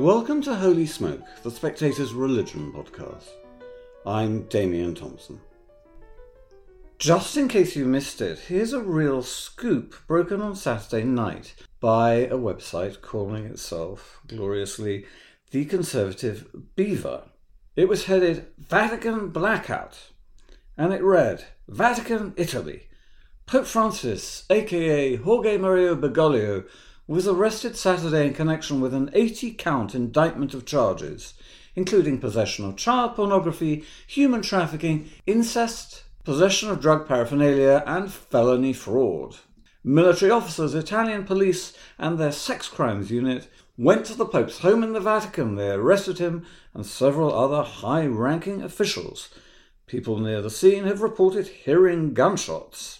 Welcome to Holy Smoke, the Spectator's religion podcast. I'm Damian Thompson. Just in case you missed it, here's a real scoop broken on Saturday night by a website calling itself gloriously The Conservative Beaver. It was headed Vatican Blackout, and it read Vatican, Italy. Pope Francis, aka Jorge Mario Bergoglio, was arrested Saturday in connection with an 80 count indictment of charges, including possession of child pornography, human trafficking, incest, possession of drug paraphernalia, and felony fraud. Military officers, Italian police, and their sex crimes unit went to the Pope's home in the Vatican. They arrested him and several other high ranking officials. People near the scene have reported hearing gunshots.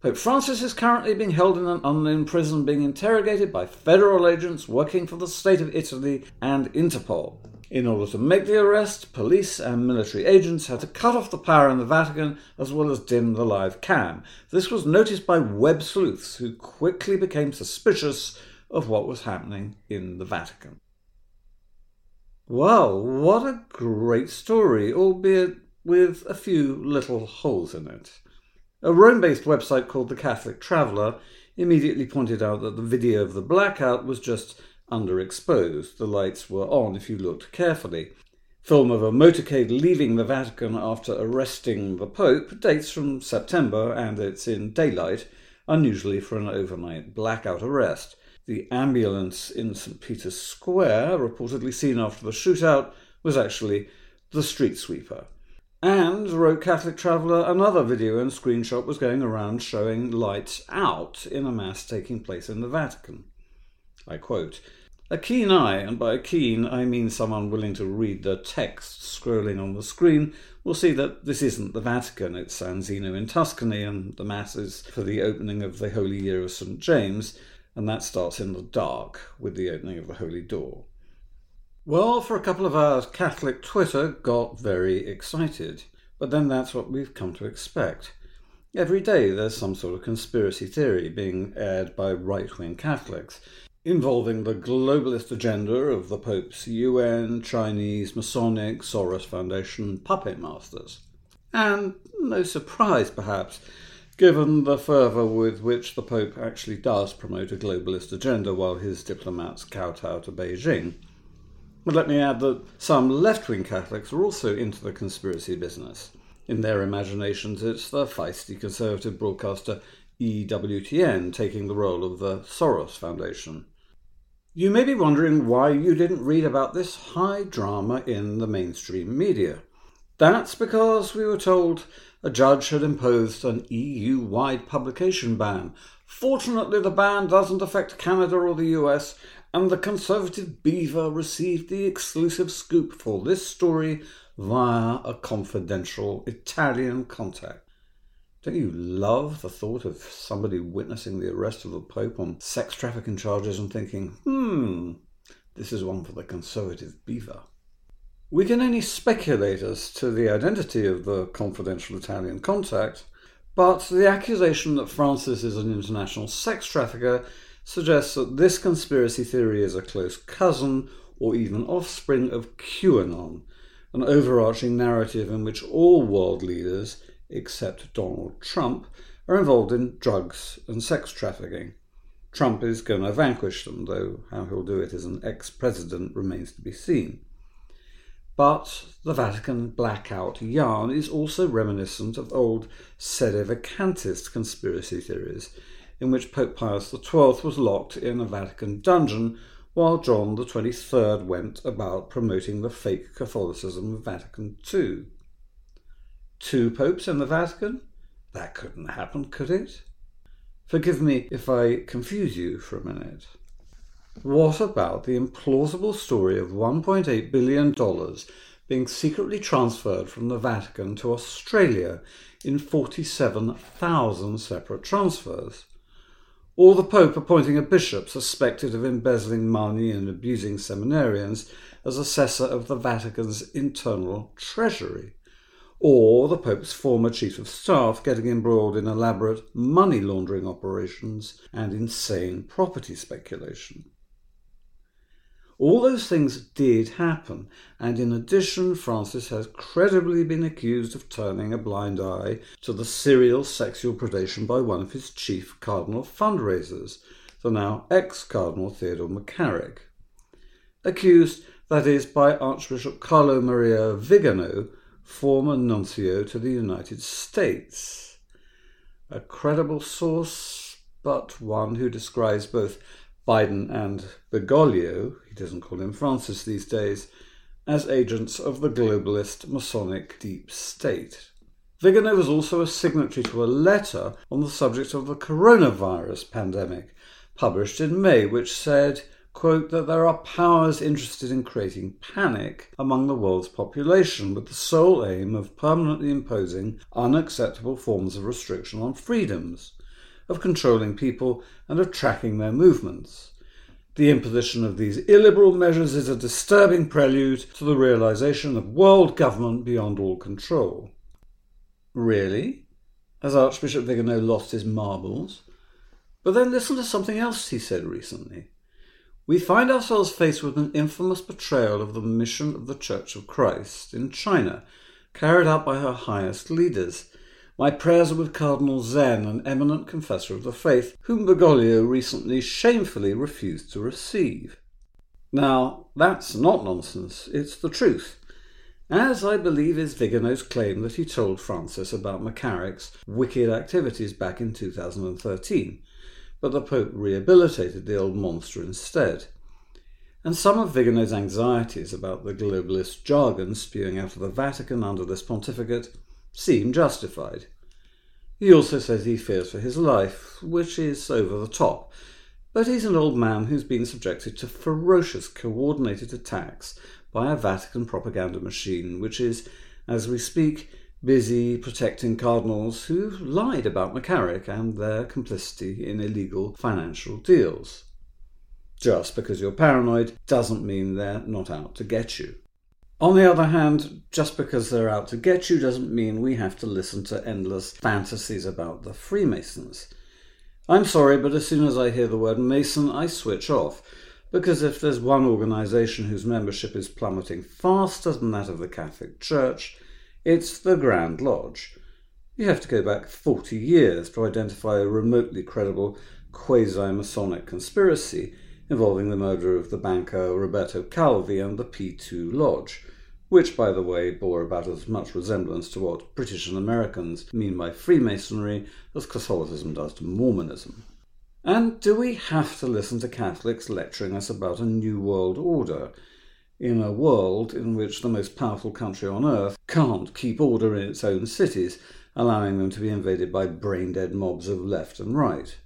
Pope Francis is currently being held in an unknown prison, being interrogated by federal agents working for the state of Italy and Interpol. In order to make the arrest, police and military agents had to cut off the power in the Vatican as well as dim the live cam. This was noticed by web sleuths who quickly became suspicious of what was happening in the Vatican. Well, what a great story, albeit with a few little holes in it. A Rome based website called The Catholic Traveller immediately pointed out that the video of the blackout was just underexposed. The lights were on if you looked carefully. Film of a motorcade leaving the Vatican after arresting the Pope dates from September and it's in daylight, unusually for an overnight blackout arrest. The ambulance in St. Peter's Square, reportedly seen after the shootout, was actually the street sweeper. And, wrote Catholic Traveller, another video and screenshot was going around showing lights out in a mass taking place in the Vatican. I quote, a keen eye, and by keen I mean someone willing to read the text scrolling on the screen, will see that this isn't the Vatican, it's San Zeno in Tuscany, and the Mass is for the opening of the Holy Year of St. James, and that starts in the dark with the opening of the Holy Door. Well, for a couple of hours, Catholic Twitter got very excited. But then that's what we've come to expect. Every day there's some sort of conspiracy theory being aired by right wing Catholics involving the globalist agenda of the Pope's UN, Chinese, Masonic, Soros Foundation puppet masters. And no surprise, perhaps, given the fervour with which the Pope actually does promote a globalist agenda while his diplomats kowtow to Beijing. But let me add that some left wing Catholics are also into the conspiracy business. In their imaginations, it's the feisty conservative broadcaster EWTN taking the role of the Soros Foundation. You may be wondering why you didn't read about this high drama in the mainstream media. That's because we were told a judge had imposed an EU wide publication ban. Fortunately, the ban doesn't affect Canada or the US, and the Conservative Beaver received the exclusive scoop for this story via a confidential Italian contact. Don't you love the thought of somebody witnessing the arrest of the Pope on sex trafficking charges and thinking, hmm, this is one for the Conservative Beaver? We can only speculate as to the identity of the confidential Italian contact, but the accusation that Francis is an international sex trafficker suggests that this conspiracy theory is a close cousin or even offspring of QAnon, an overarching narrative in which all world leaders, except Donald Trump, are involved in drugs and sex trafficking. Trump is going to vanquish them, though how he'll do it as an ex president remains to be seen. But the Vatican blackout yarn is also reminiscent of old sedevacantist conspiracy theories, in which Pope Pius XII was locked in a Vatican dungeon while John XXIII went about promoting the fake Catholicism of Vatican II. Two popes in the Vatican? That couldn't happen, could it? Forgive me if I confuse you for a minute. What about the implausible story of $1.8 billion being secretly transferred from the Vatican to Australia in 47,000 separate transfers? Or the Pope appointing a bishop suspected of embezzling money and abusing seminarians as assessor of the Vatican's internal treasury? Or the Pope's former chief of staff getting embroiled in elaborate money laundering operations and insane property speculation? All those things did happen, and in addition, Francis has credibly been accused of turning a blind eye to the serial sexual predation by one of his chief cardinal fundraisers, the now ex Cardinal Theodore McCarrick. Accused, that is, by Archbishop Carlo Maria Vigano, former nuncio to the United States. A credible source, but one who describes both Biden and Bergoglio, doesn't call him Francis these days, as agents of the globalist Masonic deep state. Vigano was also a signatory to a letter on the subject of the coronavirus pandemic, published in May, which said, quote, that there are powers interested in creating panic among the world's population with the sole aim of permanently imposing unacceptable forms of restriction on freedoms of controlling people and of tracking their movements. The imposition of these illiberal measures is a disturbing prelude to the realization of world government beyond all control. Really? Has Archbishop Vigano lost his marbles? But then listen to something else he said recently. We find ourselves faced with an infamous betrayal of the mission of the Church of Christ in China, carried out by her highest leaders, my prayers are with Cardinal Zen, an eminent confessor of the faith, whom Bergoglio recently shamefully refused to receive. Now, that's not nonsense, it's the truth. As I believe is Vigano's claim that he told Francis about McCarrick's wicked activities back in 2013, but the Pope rehabilitated the old monster instead. And some of Vigano's anxieties about the globalist jargon spewing out of the Vatican under this pontificate seem justified. He also says he fears for his life, which is over the top, but he's an old man who's been subjected to ferocious coordinated attacks by a Vatican propaganda machine, which is, as we speak, busy protecting cardinals who lied about McCarrick and their complicity in illegal financial deals. Just because you're paranoid doesn't mean they're not out to get you. On the other hand, just because they're out to get you doesn't mean we have to listen to endless fantasies about the Freemasons. I'm sorry, but as soon as I hear the word Mason, I switch off, because if there's one organisation whose membership is plummeting faster than that of the Catholic Church, it's the Grand Lodge. You have to go back 40 years to identify a remotely credible quasi Masonic conspiracy involving the murder of the banker Roberto Calvi and the P2 Lodge, which, by the way, bore about as much resemblance to what British and Americans mean by Freemasonry as Catholicism does to Mormonism. And do we have to listen to Catholics lecturing us about a new world order? In a world in which the most powerful country on earth can't keep order in its own cities, allowing them to be invaded by brain dead mobs of left and right.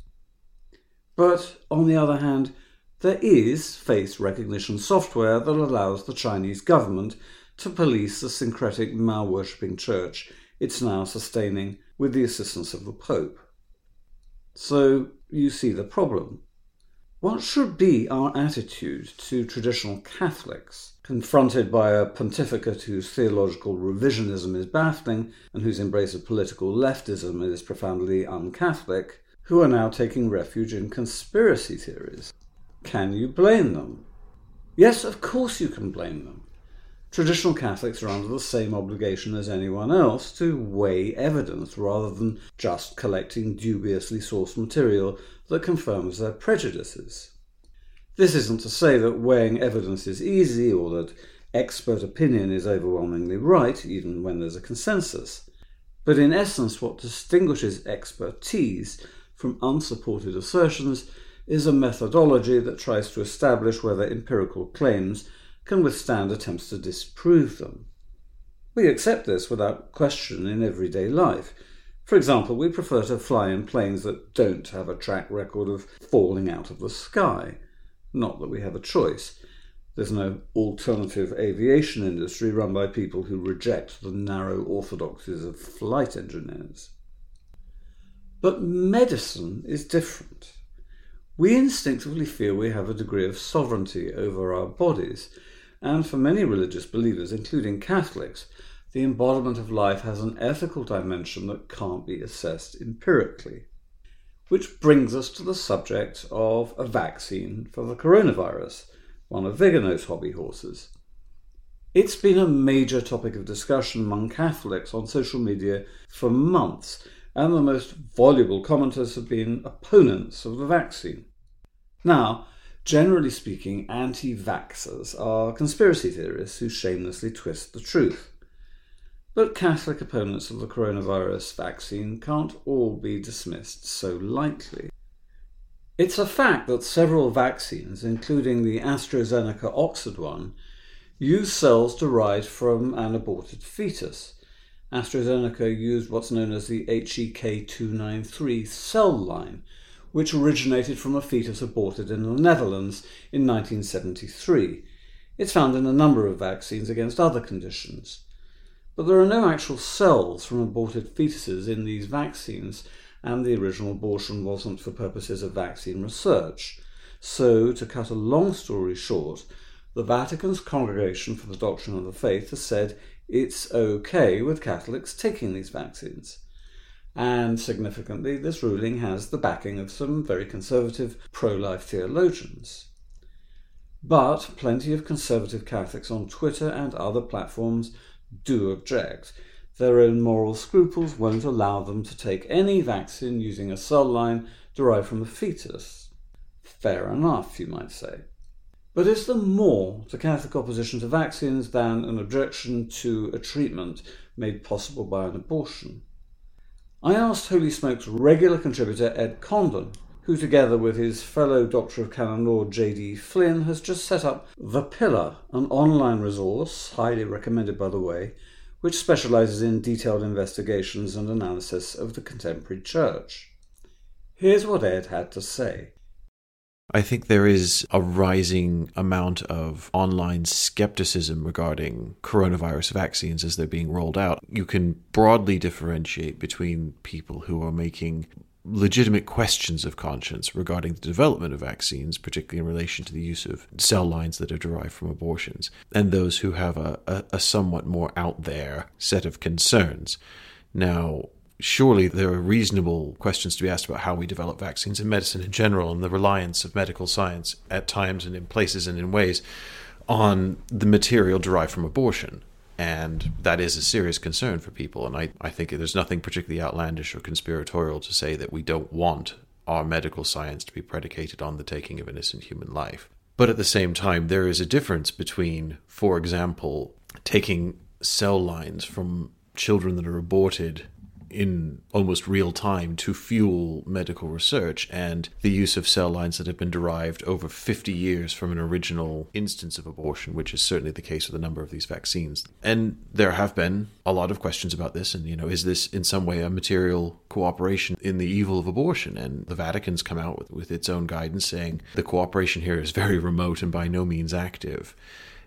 But, on the other hand, there is face recognition software that allows the Chinese government to police the syncretic Mao worshipping church it's now sustaining with the assistance of the Pope. So you see the problem. What should be our attitude to traditional Catholics, confronted by a pontificate whose theological revisionism is baffling and whose embrace of political leftism is profoundly un Catholic, who are now taking refuge in conspiracy theories? Can you blame them? Yes, of course you can blame them. Traditional Catholics are under the same obligation as anyone else to weigh evidence rather than just collecting dubiously sourced material that confirms their prejudices. This isn't to say that weighing evidence is easy or that expert opinion is overwhelmingly right, even when there's a consensus. But in essence, what distinguishes expertise from unsupported assertions is a methodology that tries to establish whether empirical claims can withstand attempts to disprove them. We accept this without question in everyday life. For example, we prefer to fly in planes that don't have a track record of falling out of the sky. Not that we have a choice. There's no alternative aviation industry run by people who reject the narrow orthodoxies of flight engineers. But medicine is different. We instinctively feel we have a degree of sovereignty over our bodies, and for many religious believers, including Catholics, the embodiment of life has an ethical dimension that can't be assessed empirically. Which brings us to the subject of a vaccine for the coronavirus, one of Vigano's hobby horses. It's been a major topic of discussion among Catholics on social media for months, and the most voluble commenters have been opponents of the vaccine. Now, generally speaking, anti vaxxers are conspiracy theorists who shamelessly twist the truth. But Catholic opponents of the coronavirus vaccine can't all be dismissed so lightly. It's a fact that several vaccines, including the AstraZeneca Oxford one, use cells derived from an aborted fetus. AstraZeneca used what's known as the HEK293 cell line, which originated from a fetus aborted in the Netherlands in 1973. It's found in a number of vaccines against other conditions. But there are no actual cells from aborted fetuses in these vaccines, and the original abortion wasn't for purposes of vaccine research. So, to cut a long story short, the Vatican's Congregation for the Doctrine of the Faith has said it's okay with Catholics taking these vaccines. And significantly, this ruling has the backing of some very conservative pro life theologians. But plenty of conservative Catholics on Twitter and other platforms do object. Their own moral scruples won't allow them to take any vaccine using a cell line derived from a fetus. Fair enough, you might say. But is there more to Catholic opposition to vaccines than an objection to a treatment made possible by an abortion? I asked Holy Smoke's regular contributor Ed Condon, who, together with his fellow Doctor of Canon Law J.D. Flynn, has just set up The Pillar, an online resource, highly recommended by the way, which specializes in detailed investigations and analysis of the contemporary church. Here's what Ed had to say. I think there is a rising amount of online skepticism regarding coronavirus vaccines as they're being rolled out. You can broadly differentiate between people who are making legitimate questions of conscience regarding the development of vaccines, particularly in relation to the use of cell lines that are derived from abortions, and those who have a, a, a somewhat more out there set of concerns. Now, surely there are reasonable questions to be asked about how we develop vaccines and medicine in general and the reliance of medical science at times and in places and in ways on the material derived from abortion. And that is a serious concern for people. And I, I think there's nothing particularly outlandish or conspiratorial to say that we don't want our medical science to be predicated on the taking of innocent human life. But at the same time, there is a difference between, for example, taking cell lines from children that are aborted in almost real time to fuel medical research and the use of cell lines that have been derived over 50 years from an original instance of abortion, which is certainly the case with a number of these vaccines. And there have been a lot of questions about this. And, you know, is this in some way a material cooperation in the evil of abortion? And the Vatican's come out with, with its own guidance saying the cooperation here is very remote and by no means active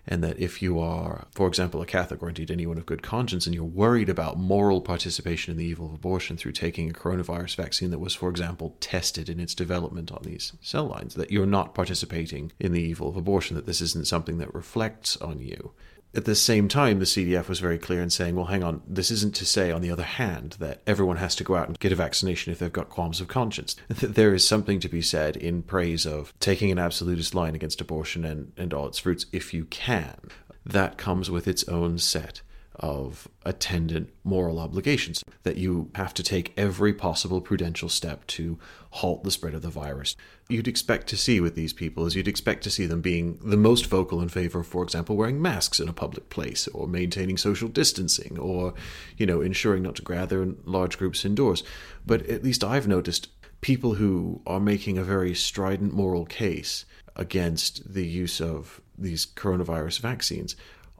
and that if you are, for example, a Catholic or indeed anyone of good conscience, and you're worried about moral participation in the evil of abortion through taking a coronavirus vaccine that was, for example, tested in its development on these cell lines, that you're not participating in the evil of abortion, that this isn't something that reflects on you at the same time, the CDF was very clear in saying, well, hang on, this isn't to say, on the other hand, that everyone has to go out and get a vaccination if they've got qualms of conscience. there is something to be said in praise of taking an absolutist line against abortion and, and all its fruits if you can. That comes with its own set of attendant moral obligations that you have to take every possible prudential step to halt the spread of the virus. You'd expect to see with these people is you'd expect to see them being the most vocal in favor of, for example, wearing masks in a public place or maintaining social distancing or, you know, ensuring not to gather in large groups indoors. But at least I've noticed people who are making a very strident moral case against the use of these coronavirus vaccines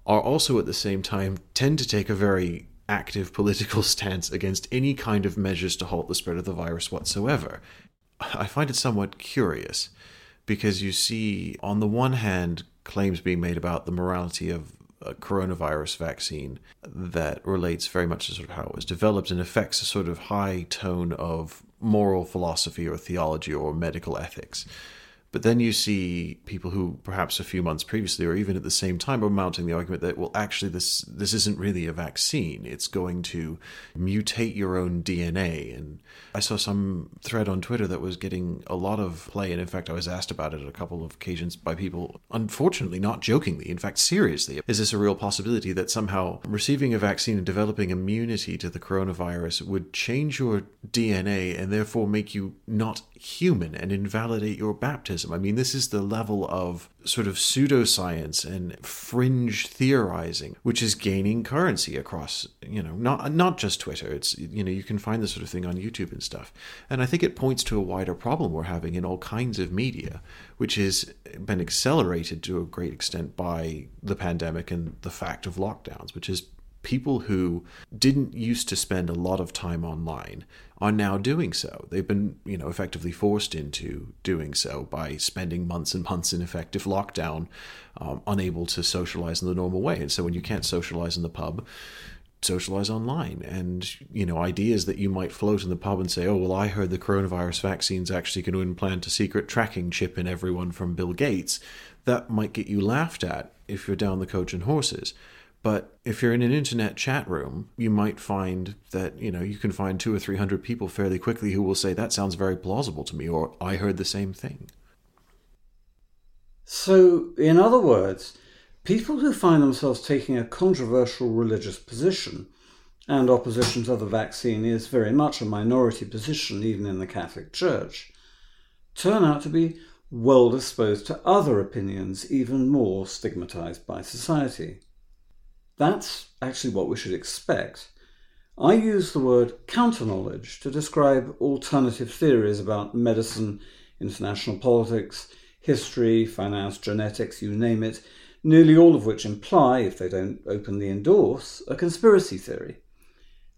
are also at the same time tend to take a very active political stance against any kind of measures to halt the spread of the virus whatsoever. I find it somewhat curious because you see, on the one hand, claims being made about the morality of a coronavirus vaccine that relates very much to sort of how it was developed and affects a sort of high tone of moral philosophy or theology or medical ethics. But then you see people who perhaps a few months previously or even at the same time are mounting the argument that, well, actually, this, this isn't really a vaccine. It's going to mutate your own DNA. And I saw some thread on Twitter that was getting a lot of play. And in fact, I was asked about it a couple of occasions by people, unfortunately, not jokingly, in fact, seriously. Is this a real possibility that somehow receiving a vaccine and developing immunity to the coronavirus would change your DNA and therefore make you not human and invalidate your baptism? I mean, this is the level of sort of pseudoscience and fringe theorizing, which is gaining currency across, you know, not not just Twitter. It's you know, you can find this sort of thing on YouTube and stuff. And I think it points to a wider problem we're having in all kinds of media, which has been accelerated to a great extent by the pandemic and the fact of lockdowns, which is people who didn't used to spend a lot of time online are now doing so. They've been, you know, effectively forced into doing so by spending months and months in effective lockdown, um, unable to socialize in the normal way. And so when you can't socialize in the pub, socialize online and you know ideas that you might float in the pub and say oh well i heard the coronavirus vaccine's actually to implant a secret tracking chip in everyone from bill gates that might get you laughed at if you're down the coach and horses but if you're in an internet chat room, you might find that, you know, you can find two or three hundred people fairly quickly who will say, that sounds very plausible to me, or I heard the same thing. So, in other words, people who find themselves taking a controversial religious position, and opposition to the vaccine is very much a minority position even in the Catholic Church, turn out to be well disposed to other opinions even more stigmatized by society. That's actually what we should expect. I use the word counter knowledge to describe alternative theories about medicine, international politics, history, finance, genetics, you name it, nearly all of which imply, if they don't openly endorse, a conspiracy theory.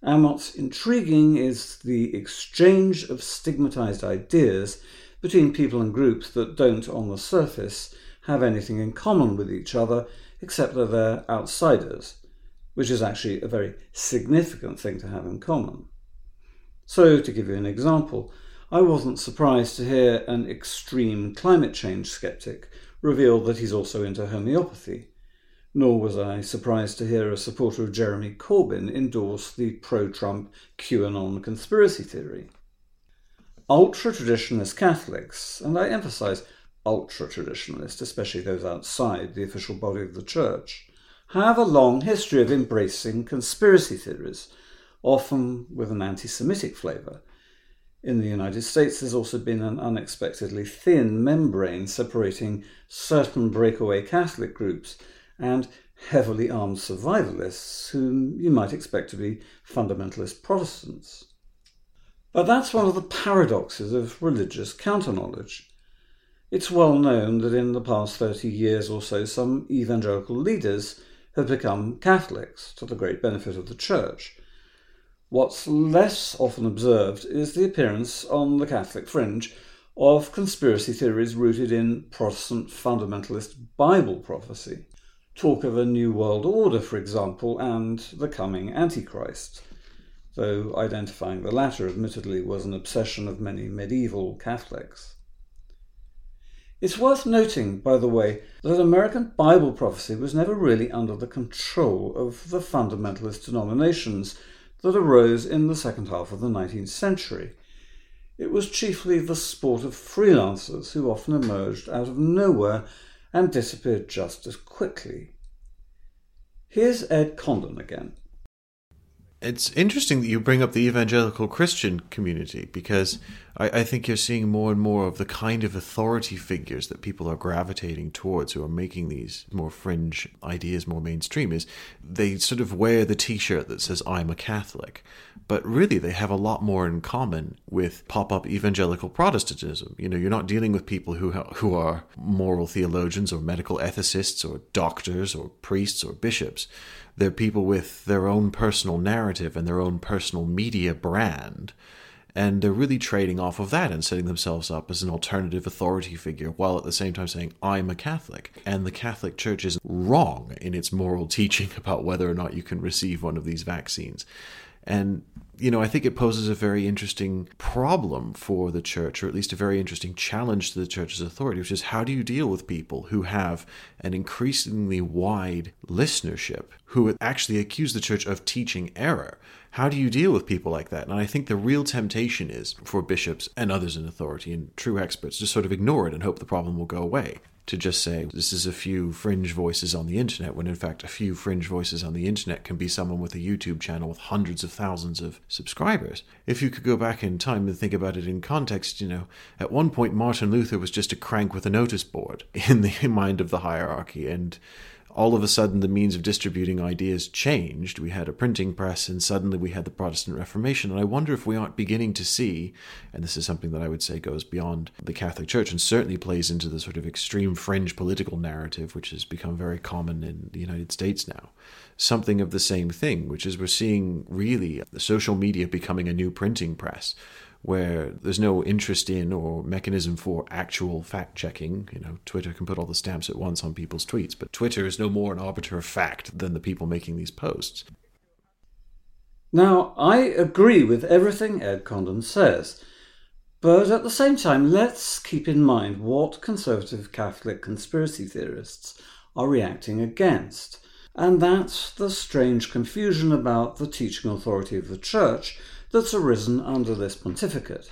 And what's intriguing is the exchange of stigmatized ideas between people and groups that don't, on the surface, have anything in common with each other except that they're outsiders, which is actually a very significant thing to have in common. So, to give you an example, I wasn't surprised to hear an extreme climate change skeptic reveal that he's also into homeopathy, nor was I surprised to hear a supporter of Jeremy Corbyn endorse the pro Trump QAnon conspiracy theory. Ultra traditionalist Catholics, and I emphasize ultra traditionalist, especially those outside the official body of the Church, have a long history of embracing conspiracy theories, often with an anti Semitic flavour. In the United States, there's also been an unexpectedly thin membrane separating certain breakaway Catholic groups and heavily armed survivalists, whom you might expect to be fundamentalist Protestants. But that's one of the paradoxes of religious counter knowledge. It's well known that in the past 30 years or so, some evangelical leaders have become Catholics to the great benefit of the Church. What's less often observed is the appearance on the Catholic fringe of conspiracy theories rooted in Protestant fundamentalist Bible prophecy. Talk of a New World Order, for example, and the coming Antichrist, though identifying the latter admittedly was an obsession of many medieval Catholics. It's worth noting, by the way, that American Bible prophecy was never really under the control of the fundamentalist denominations that arose in the second half of the 19th century. It was chiefly the sport of freelancers who often emerged out of nowhere and disappeared just as quickly. Here's Ed Condon again. It's interesting that you bring up the evangelical Christian community because I, I, think you're seeing more and more of the kind of authority figures that people are gravitating towards who are making these more fringe ideas more mainstream is they sort of wear the t-shirt that says I'm a Catholic but really they have a lot more in common with pop-up evangelical Protestantism. You know, you're not dealing with people who who are moral theologians or medical ethicists or doctors or priests or bishops they're people with their own personal narrative and their own personal media brand. And they're really trading off of that and setting themselves up as an alternative authority figure while at the same time saying, I'm a Catholic. And the Catholic Church is wrong in its moral teaching about whether or not you can receive one of these vaccines. And you know, I think it poses a very interesting problem for the church, or at least a very interesting challenge to the church's authority, which is how do you deal with people who have an increasingly wide listenership who actually accuse the church of teaching error? How do you deal with people like that? And I think the real temptation is for bishops and others in authority and true experts to sort of ignore it and hope the problem will go away to just say this is a few fringe voices on the internet, when in fact a few fringe voices on the internet can be someone with a YouTube channel with hundreds of thousands of subscribers. If you could go back in time and think about it in context, you know, at one point Martin Luther was just a crank with a notice board in the mind of the hierarchy, and all of a sudden the means of distributing ideas changed. We had a printing press, and suddenly we had the Protestant Reformation. And I wonder if we aren't beginning to see, and this is something that I would say goes beyond the Catholic Church and certainly plays into the sort of extreme fringe political narrative, which has become very common in the United States now. Something of the same thing, which is we're seeing really the social media becoming a new printing press where there's no interest in or mechanism for actual fact checking. You know, Twitter can put all the stamps at once on people's tweets, but Twitter is no more an arbiter of fact than the people making these posts. Now, I agree with everything Ed Condon says, but at the same time, let's keep in mind what conservative Catholic conspiracy theorists are reacting against, and that's the strange confusion about the teaching authority of the Church that's arisen under this pontificate.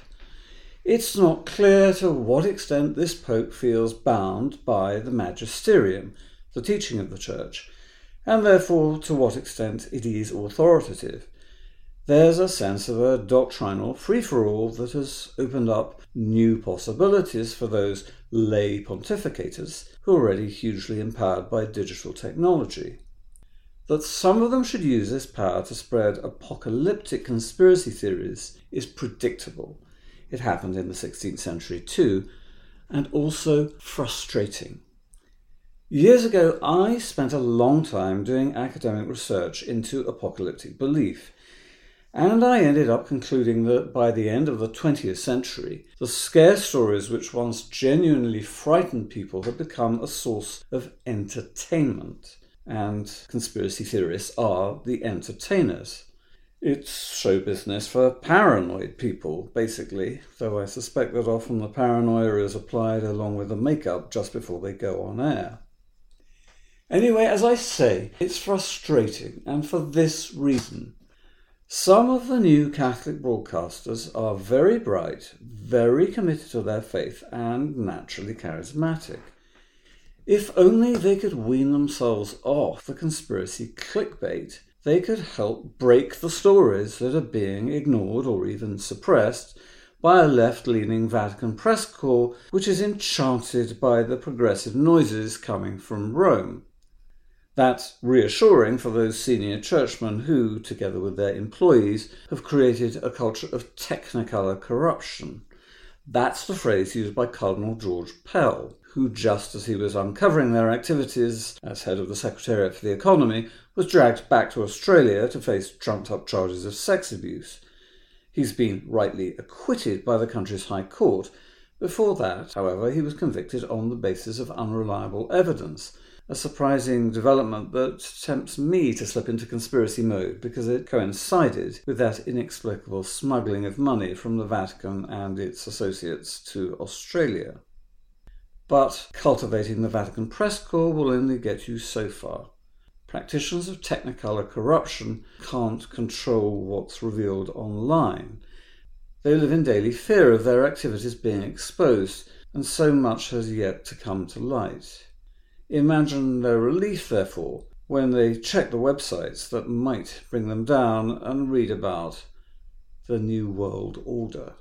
It's not clear to what extent this Pope feels bound by the magisterium, the teaching of the Church, and therefore to what extent it is authoritative. There's a sense of a doctrinal free for all that has opened up new possibilities for those lay pontificators who are already hugely empowered by digital technology. That some of them should use this power to spread apocalyptic conspiracy theories is predictable. It happened in the 16th century too, and also frustrating. Years ago, I spent a long time doing academic research into apocalyptic belief, and I ended up concluding that by the end of the 20th century, the scare stories which once genuinely frightened people had become a source of entertainment and conspiracy theorists are the entertainers. It's show business for paranoid people, basically, though I suspect that often the paranoia is applied along with the makeup just before they go on air. Anyway, as I say, it's frustrating, and for this reason. Some of the new Catholic broadcasters are very bright, very committed to their faith, and naturally charismatic. If only they could wean themselves off the conspiracy clickbait, they could help break the stories that are being ignored or even suppressed by a left leaning Vatican press corps which is enchanted by the progressive noises coming from Rome. That's reassuring for those senior churchmen who, together with their employees, have created a culture of technicolor corruption. That's the phrase used by Cardinal George Pell, who, just as he was uncovering their activities as head of the Secretariat for the Economy, was dragged back to Australia to face trumped up charges of sex abuse. He's been rightly acquitted by the country's High Court. Before that, however, he was convicted on the basis of unreliable evidence, a surprising development that tempts me to slip into conspiracy mode because it coincided with that inexplicable smuggling of money from the Vatican and its associates to Australia. But cultivating the Vatican press corps will only get you so far. Practitioners of technicolor corruption can't control what's revealed online. They live in daily fear of their activities being exposed, and so much has yet to come to light. Imagine their relief, therefore, when they check the websites that might bring them down and read about the New World Order.